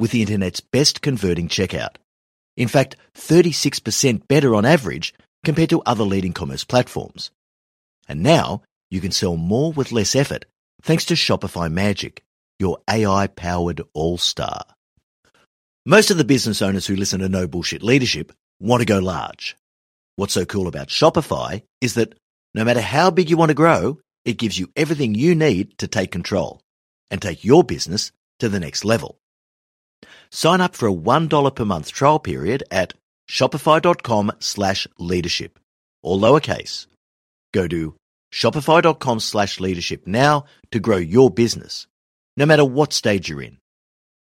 with the internet's best converting checkout. In fact, 36% better on average compared to other leading commerce platforms. And now you can sell more with less effort thanks to Shopify Magic, your AI powered all star. Most of the business owners who listen to No Bullshit Leadership want to go large. What's so cool about Shopify is that no matter how big you want to grow, it gives you everything you need to take control and take your business to the next level. Sign up for a $1 per month trial period at shopify.com slash leadership, or lowercase. Go to shopify.com slash leadership now to grow your business, no matter what stage you're in.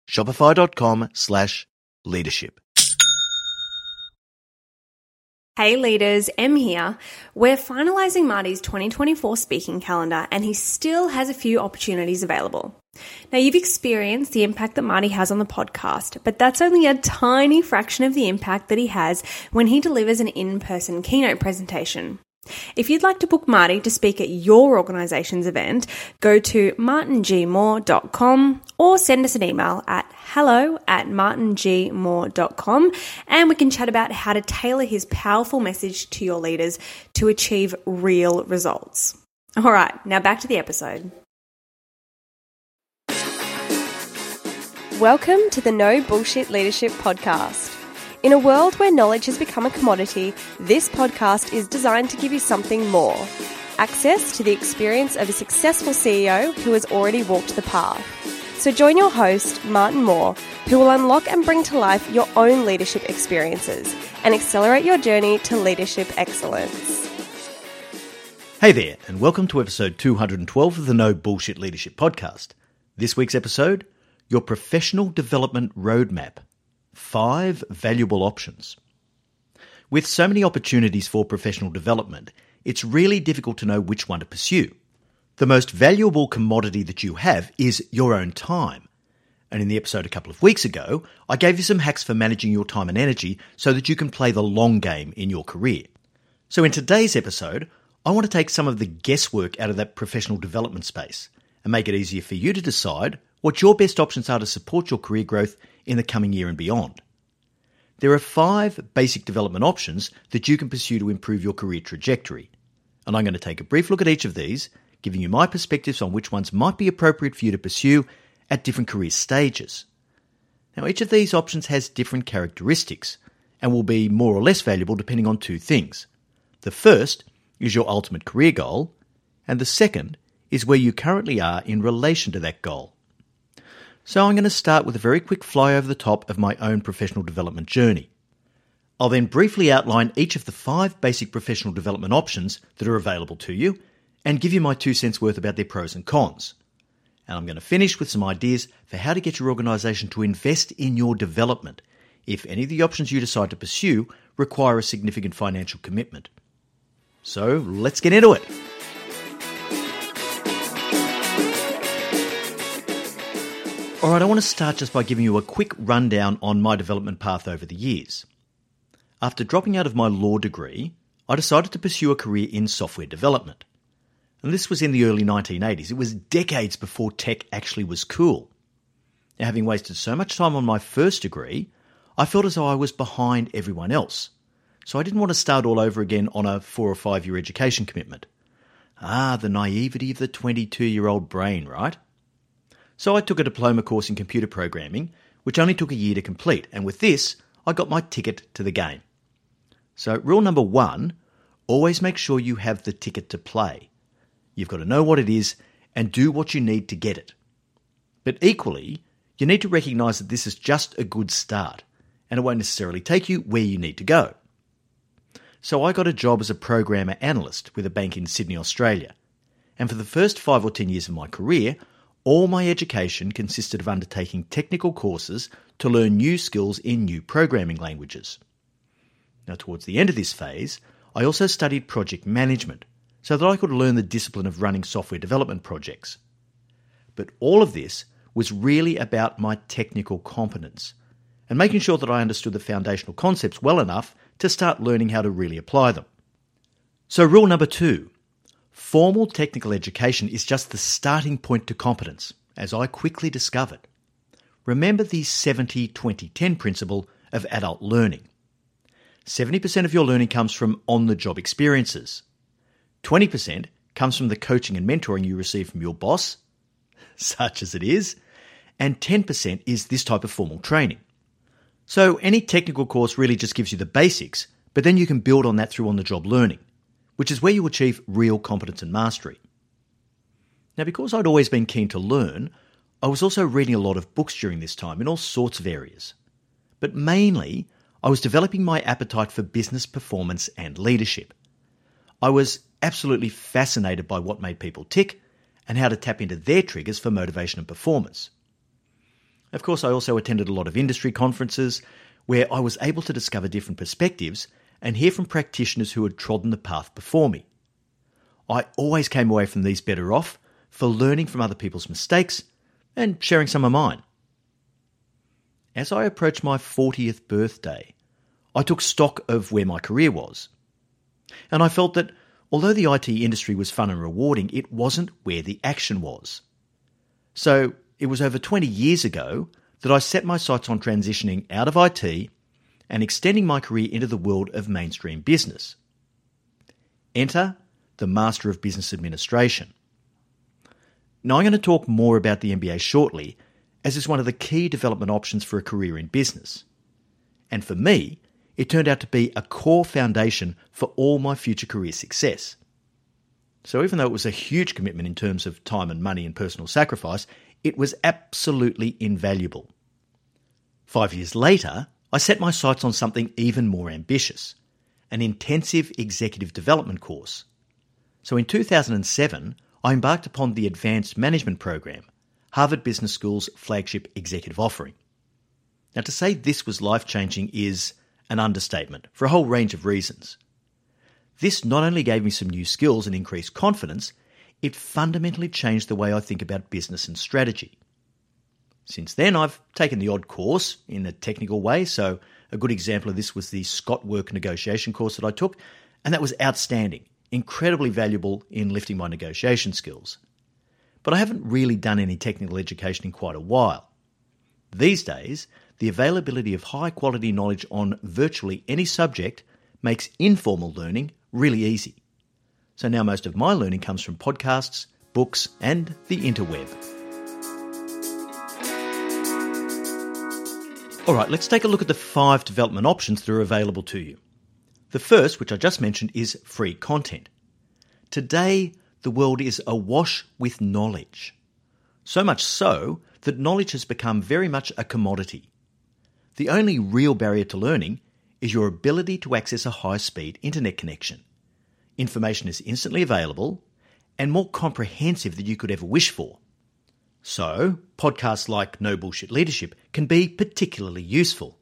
Shopify.com slash leadership. Hey leaders, Em here. We're finalizing Marty's 2024 speaking calendar and he still has a few opportunities available. Now, you've experienced the impact that Marty has on the podcast, but that's only a tiny fraction of the impact that he has when he delivers an in person keynote presentation. If you'd like to book Marty to speak at your organisation's event, go to martingmoore.com or send us an email at hello at martingmoore.com and we can chat about how to tailor his powerful message to your leaders to achieve real results. All right, now back to the episode. Welcome to the No Bullshit Leadership Podcast. In a world where knowledge has become a commodity, this podcast is designed to give you something more access to the experience of a successful CEO who has already walked the path. So join your host, Martin Moore, who will unlock and bring to life your own leadership experiences and accelerate your journey to leadership excellence. Hey there, and welcome to episode 212 of the No Bullshit Leadership Podcast. This week's episode your professional development roadmap. Five valuable options. With so many opportunities for professional development, it's really difficult to know which one to pursue. The most valuable commodity that you have is your own time. And in the episode a couple of weeks ago, I gave you some hacks for managing your time and energy so that you can play the long game in your career. So in today's episode, I want to take some of the guesswork out of that professional development space and make it easier for you to decide what your best options are to support your career growth in the coming year and beyond. There are five basic development options that you can pursue to improve your career trajectory. And I'm going to take a brief look at each of these, giving you my perspectives on which ones might be appropriate for you to pursue at different career stages. Now, each of these options has different characteristics and will be more or less valuable depending on two things. The first is your ultimate career goal, and the second is where you currently are in relation to that goal. So I'm going to start with a very quick fly over the top of my own professional development journey. I'll then briefly outline each of the five basic professional development options that are available to you and give you my two cents worth about their pros and cons. And I'm going to finish with some ideas for how to get your organisation to invest in your development if any of the options you decide to pursue require a significant financial commitment. So let's get into it. All right, I want to start just by giving you a quick rundown on my development path over the years. After dropping out of my law degree, I decided to pursue a career in software development. And this was in the early 1980s. It was decades before tech actually was cool. Now, having wasted so much time on my first degree, I felt as though I was behind everyone else. So I didn't want to start all over again on a four or five year education commitment. Ah, the naivety of the 22 year old brain, right? So I took a diploma course in computer programming, which only took a year to complete, and with this, I got my ticket to the game. So, rule number one always make sure you have the ticket to play. You've got to know what it is and do what you need to get it. But equally, you need to recognise that this is just a good start, and it won't necessarily take you where you need to go. So I got a job as a programmer analyst with a bank in Sydney, Australia. And for the first five or ten years of my career, all my education consisted of undertaking technical courses to learn new skills in new programming languages. Now, towards the end of this phase, I also studied project management so that I could learn the discipline of running software development projects. But all of this was really about my technical competence and making sure that I understood the foundational concepts well enough to start learning how to really apply them. So, rule number two formal technical education is just the starting point to competence, as I quickly discovered. Remember the 70 20 10 principle of adult learning. 70% of your learning comes from on the job experiences, 20% comes from the coaching and mentoring you receive from your boss, such as it is, and 10% is this type of formal training. So any technical course really just gives you the basics, but then you can build on that through on the job learning, which is where you achieve real competence and mastery. Now, because I'd always been keen to learn, I was also reading a lot of books during this time in all sorts of areas. But mainly, I was developing my appetite for business performance and leadership. I was absolutely fascinated by what made people tick and how to tap into their triggers for motivation and performance. Of course, I also attended a lot of industry conferences where I was able to discover different perspectives and hear from practitioners who had trodden the path before me. I always came away from these better off for learning from other people's mistakes and sharing some of mine. As I approached my 40th birthday, I took stock of where my career was. And I felt that although the IT industry was fun and rewarding, it wasn't where the action was. So it was over 20 years ago that I set my sights on transitioning out of IT and extending my career into the world of mainstream business. Enter the Master of Business Administration. Now, I'm going to talk more about the MBA shortly, as it's one of the key development options for a career in business. And for me, it turned out to be a core foundation for all my future career success. So, even though it was a huge commitment in terms of time and money and personal sacrifice, it was absolutely invaluable. Five years later, I set my sights on something even more ambitious an intensive executive development course. So, in 2007, I embarked upon the Advanced Management Program, Harvard Business School's flagship executive offering. Now, to say this was life changing is an understatement for a whole range of reasons. This not only gave me some new skills and increased confidence, it fundamentally changed the way I think about business and strategy. Since then, I've taken the odd course in a technical way, so a good example of this was the Scotwork negotiation course that I took, and that was outstanding, incredibly valuable in lifting my negotiation skills. But I haven't really done any technical education in quite a while. These days, the availability of high quality knowledge on virtually any subject makes informal learning really easy. So now most of my learning comes from podcasts, books, and the interweb. All right, let's take a look at the five development options that are available to you. The first, which I just mentioned, is free content. Today, the world is awash with knowledge. So much so that knowledge has become very much a commodity. The only real barrier to learning is your ability to access a high speed internet connection. Information is instantly available and more comprehensive than you could ever wish for. So, podcasts like No Bullshit Leadership can be particularly useful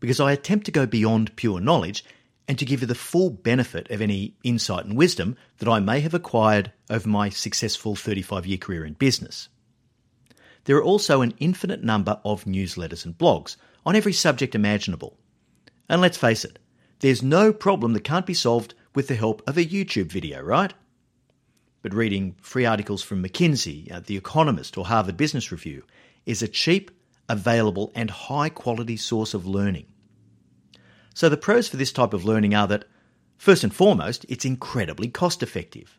because I attempt to go beyond pure knowledge and to give you the full benefit of any insight and wisdom that I may have acquired over my successful 35 year career in business. There are also an infinite number of newsletters and blogs on every subject imaginable. And let's face it, there's no problem that can't be solved with the help of a YouTube video, right? But reading free articles from McKinsey, uh, The Economist, or Harvard Business Review is a cheap, available, and high quality source of learning. So the pros for this type of learning are that, first and foremost, it's incredibly cost effective.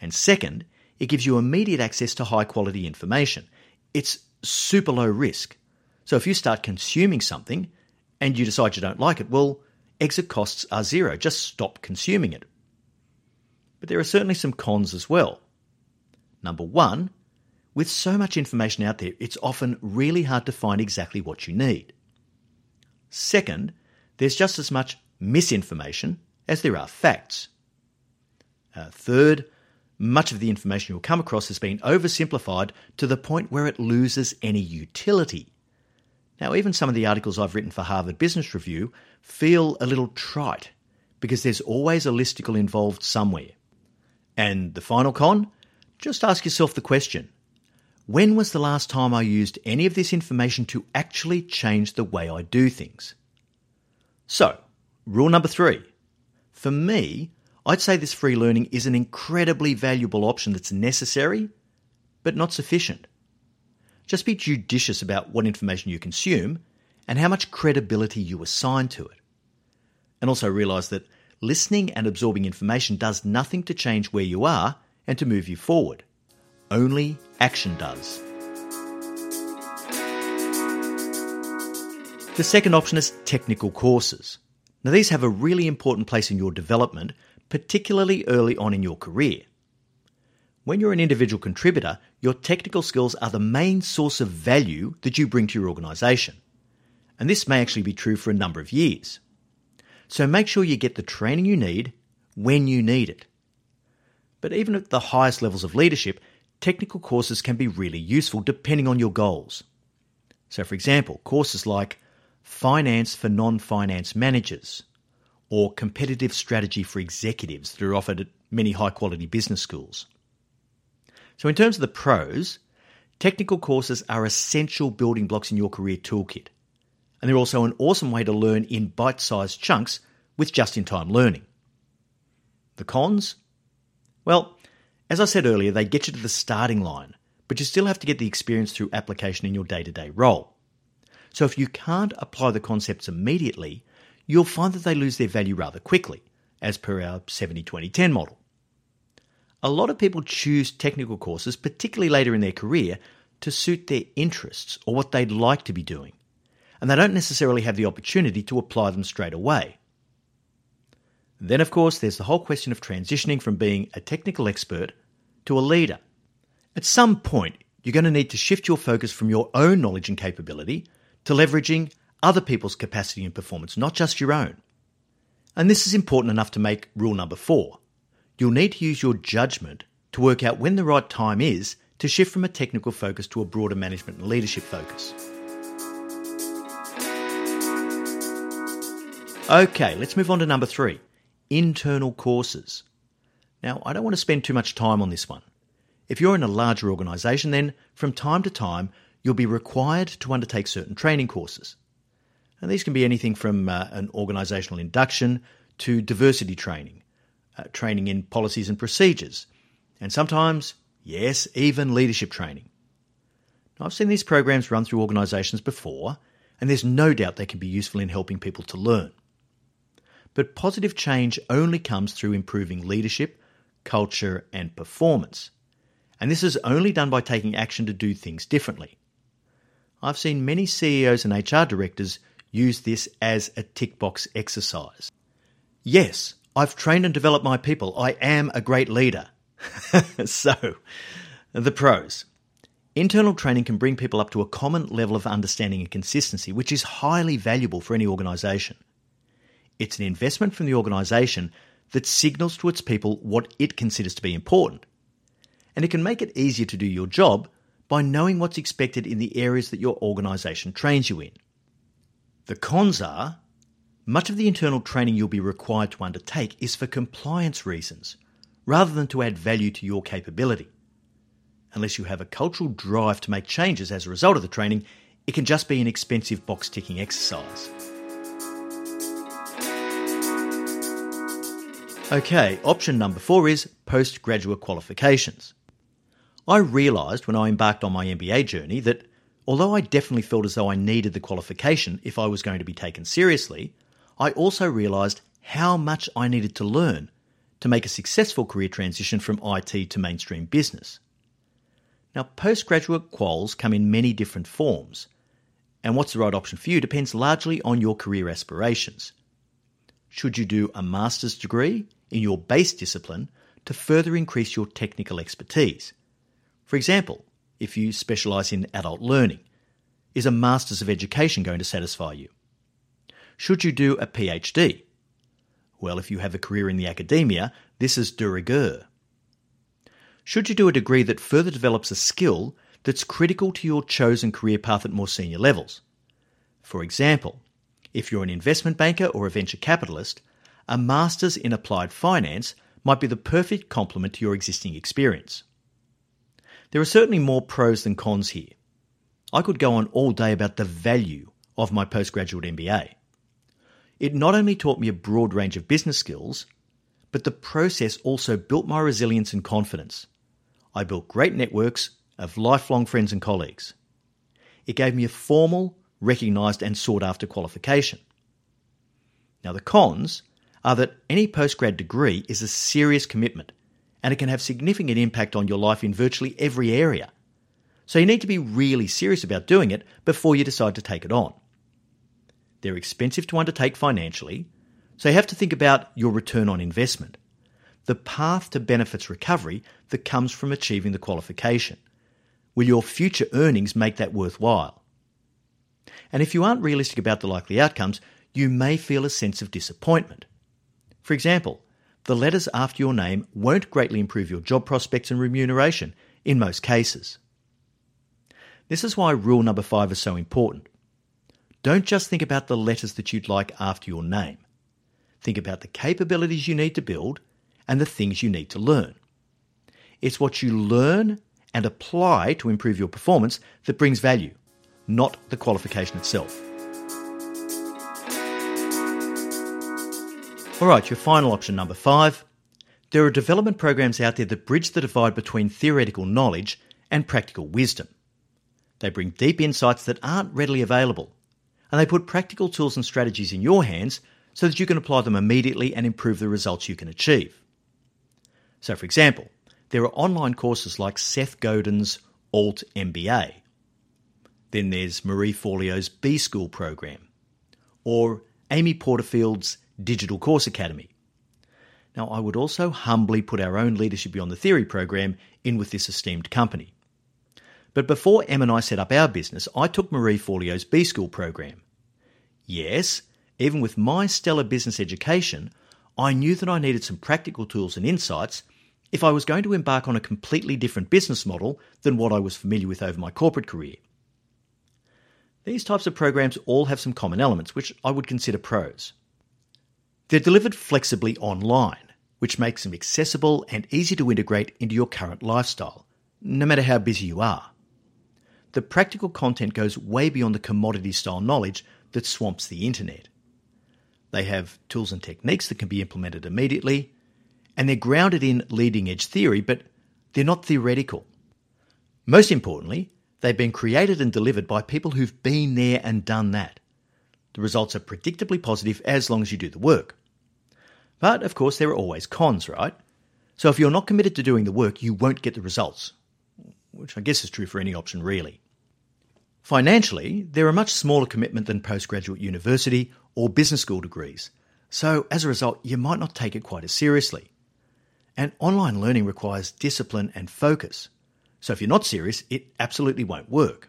And second, it gives you immediate access to high quality information. It's super low risk. So if you start consuming something and you decide you don't like it, well, exit costs are zero. Just stop consuming it. But there are certainly some cons as well. Number one, with so much information out there, it's often really hard to find exactly what you need. Second, there's just as much misinformation as there are facts. Uh, third, much of the information you'll come across has been oversimplified to the point where it loses any utility. Now, even some of the articles I've written for Harvard Business Review feel a little trite because there's always a listicle involved somewhere. And the final con? Just ask yourself the question when was the last time I used any of this information to actually change the way I do things? So, rule number three. For me, I'd say this free learning is an incredibly valuable option that's necessary, but not sufficient. Just be judicious about what information you consume and how much credibility you assign to it. And also realize that listening and absorbing information does nothing to change where you are and to move you forward. Only action does. The second option is technical courses. Now, these have a really important place in your development, particularly early on in your career. When you're an individual contributor, your technical skills are the main source of value that you bring to your organisation. And this may actually be true for a number of years. So make sure you get the training you need when you need it. But even at the highest levels of leadership, technical courses can be really useful depending on your goals. So, for example, courses like Finance for Non Finance Managers or Competitive Strategy for Executives that are offered at many high quality business schools. So, in terms of the pros, technical courses are essential building blocks in your career toolkit. And they're also an awesome way to learn in bite sized chunks with just in time learning. The cons? Well, as I said earlier, they get you to the starting line, but you still have to get the experience through application in your day to day role. So if you can't apply the concepts immediately, you'll find that they lose their value rather quickly, as per our 70 20 10 model. A lot of people choose technical courses, particularly later in their career, to suit their interests or what they'd like to be doing, and they don't necessarily have the opportunity to apply them straight away. Then, of course, there's the whole question of transitioning from being a technical expert to a leader. At some point, you're going to need to shift your focus from your own knowledge and capability to leveraging other people's capacity and performance, not just your own. And this is important enough to make rule number four. You'll need to use your judgment to work out when the right time is to shift from a technical focus to a broader management and leadership focus. Okay, let's move on to number three internal courses. Now, I don't want to spend too much time on this one. If you're in a larger organisation, then from time to time, you'll be required to undertake certain training courses. And these can be anything from uh, an organisational induction to diversity training, uh, training in policies and procedures, and sometimes, yes, even leadership training. Now, I've seen these programs run through organisations before, and there's no doubt they can be useful in helping people to learn. But positive change only comes through improving leadership, culture, and performance. And this is only done by taking action to do things differently. I've seen many CEOs and HR directors use this as a tick box exercise. Yes, I've trained and developed my people. I am a great leader. so, the pros. Internal training can bring people up to a common level of understanding and consistency, which is highly valuable for any organisation. It's an investment from the organisation that signals to its people what it considers to be important. And it can make it easier to do your job by knowing what's expected in the areas that your organisation trains you in. The cons are much of the internal training you'll be required to undertake is for compliance reasons, rather than to add value to your capability. Unless you have a cultural drive to make changes as a result of the training, it can just be an expensive box ticking exercise. Okay, option number four is postgraduate qualifications. I realised when I embarked on my MBA journey that although I definitely felt as though I needed the qualification if I was going to be taken seriously, I also realised how much I needed to learn to make a successful career transition from IT to mainstream business. Now, postgraduate quals come in many different forms, and what's the right option for you depends largely on your career aspirations. Should you do a master's degree in your base discipline to further increase your technical expertise. For example, if you specialise in adult learning, is a Masters of Education going to satisfy you? Should you do a PhD? Well, if you have a career in the academia, this is de rigueur. should you do a degree that further develops a skill that's critical to your chosen career path at more senior levels. For example, if you're an investment banker or a venture capitalist, a master's in applied finance might be the perfect complement to your existing experience. There are certainly more pros than cons here. I could go on all day about the value of my postgraduate MBA. It not only taught me a broad range of business skills, but the process also built my resilience and confidence. I built great networks of lifelong friends and colleagues. It gave me a formal, recognised, and sought after qualification. Now, the cons are that any postgrad degree is a serious commitment and it can have significant impact on your life in virtually every area. So you need to be really serious about doing it before you decide to take it on. They're expensive to undertake financially, so you have to think about your return on investment, the path to benefits recovery that comes from achieving the qualification. Will your future earnings make that worthwhile? And if you aren't realistic about the likely outcomes, you may feel a sense of disappointment. For example, the letters after your name won't greatly improve your job prospects and remuneration in most cases. This is why rule number five is so important. Don't just think about the letters that you'd like after your name. Think about the capabilities you need to build and the things you need to learn. It's what you learn and apply to improve your performance that brings value, not the qualification itself. All right, your final option, number five. There are development programs out there that bridge the divide between theoretical knowledge and practical wisdom. They bring deep insights that aren't readily available, and they put practical tools and strategies in your hands so that you can apply them immediately and improve the results you can achieve. So, for example, there are online courses like Seth Godin's Alt MBA. Then there's Marie Forleo's B School program, or Amy Porterfield's Digital Course Academy. Now, I would also humbly put our own Leadership Beyond the Theory program in with this esteemed company. But before Em and I set up our business, I took Marie Forleo's B School program. Yes, even with my stellar business education, I knew that I needed some practical tools and insights if I was going to embark on a completely different business model than what I was familiar with over my corporate career. These types of programs all have some common elements, which I would consider pros. They're delivered flexibly online, which makes them accessible and easy to integrate into your current lifestyle, no matter how busy you are. The practical content goes way beyond the commodity style knowledge that swamps the internet. They have tools and techniques that can be implemented immediately, and they're grounded in leading edge theory, but they're not theoretical. Most importantly, they've been created and delivered by people who've been there and done that. The results are predictably positive as long as you do the work. But of course, there are always cons, right? So if you're not committed to doing the work, you won't get the results, which I guess is true for any option really. Financially, they're a much smaller commitment than postgraduate university or business school degrees, so as a result, you might not take it quite as seriously. And online learning requires discipline and focus. So if you're not serious, it absolutely won't work.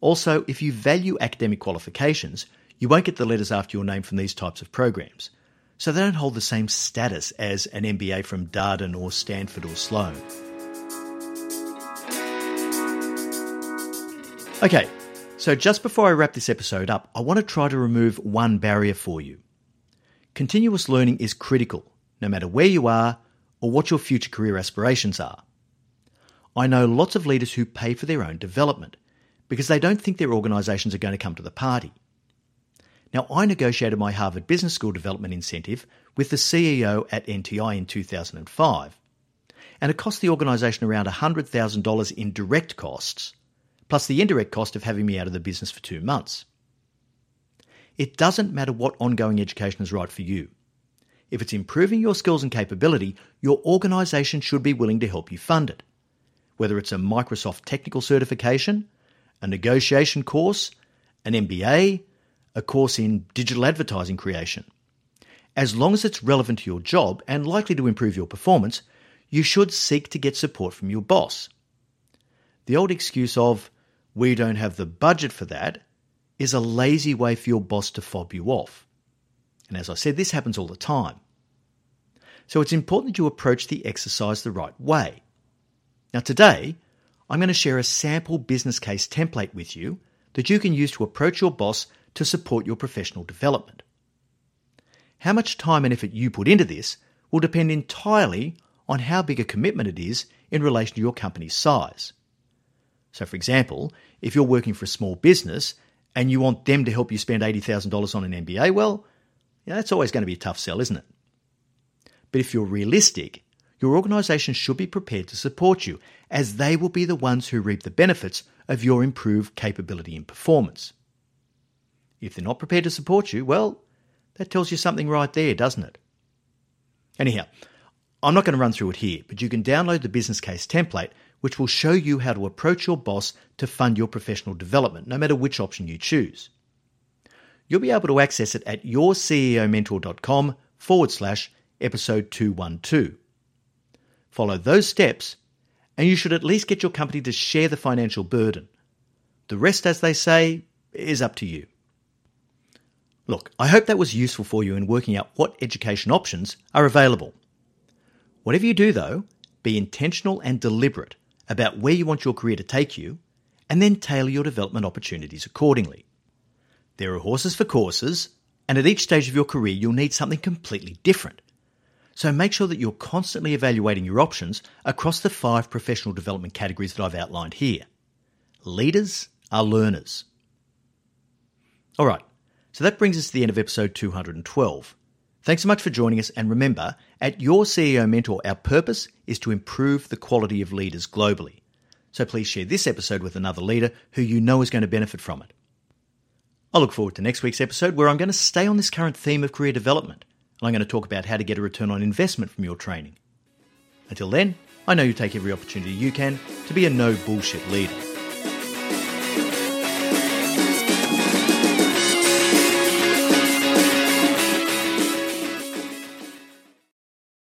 Also, if you value academic qualifications, you won't get the letters after your name from these types of programs. So they don't hold the same status as an MBA from Darden or Stanford or Sloan. Okay, so just before I wrap this episode up, I want to try to remove one barrier for you. Continuous learning is critical no matter where you are or what your future career aspirations are. I know lots of leaders who pay for their own development because they don't think their organisations are going to come to the party. Now, I negotiated my Harvard Business School development incentive with the CEO at NTI in 2005, and it cost the organisation around $100,000 in direct costs, plus the indirect cost of having me out of the business for two months. It doesn't matter what ongoing education is right for you. If it's improving your skills and capability, your organisation should be willing to help you fund it. Whether it's a Microsoft technical certification, a negotiation course, an MBA, a course in digital advertising creation. As long as it's relevant to your job and likely to improve your performance, you should seek to get support from your boss. The old excuse of, we don't have the budget for that, is a lazy way for your boss to fob you off. And as I said, this happens all the time. So it's important that you approach the exercise the right way. Now, today, I'm going to share a sample business case template with you that you can use to approach your boss to support your professional development. How much time and effort you put into this will depend entirely on how big a commitment it is in relation to your company's size. So, for example, if you're working for a small business and you want them to help you spend $80,000 on an MBA, well, that's always going to be a tough sell, isn't it? But if you're realistic, your organisation should be prepared to support you, as they will be the ones who reap the benefits of your improved capability and performance. If they're not prepared to support you, well, that tells you something right there, doesn't it? Anyhow, I'm not going to run through it here, but you can download the business case template, which will show you how to approach your boss to fund your professional development, no matter which option you choose. You'll be able to access it at yourceomentor.com forward slash episode 212. Follow those steps, and you should at least get your company to share the financial burden. The rest, as they say, is up to you. Look, I hope that was useful for you in working out what education options are available. Whatever you do, though, be intentional and deliberate about where you want your career to take you, and then tailor your development opportunities accordingly. There are horses for courses, and at each stage of your career, you'll need something completely different. So make sure that you're constantly evaluating your options across the five professional development categories that I've outlined here. Leaders are learners. All right, so that brings us to the end of episode 212. Thanks so much for joining us, and remember, at Your CEO Mentor, our purpose is to improve the quality of leaders globally. So please share this episode with another leader who you know is going to benefit from it. I look forward to next week's episode where I'm going to stay on this current theme of career development and I'm going to talk about how to get a return on investment from your training. Until then, I know you take every opportunity you can to be a no bullshit leader.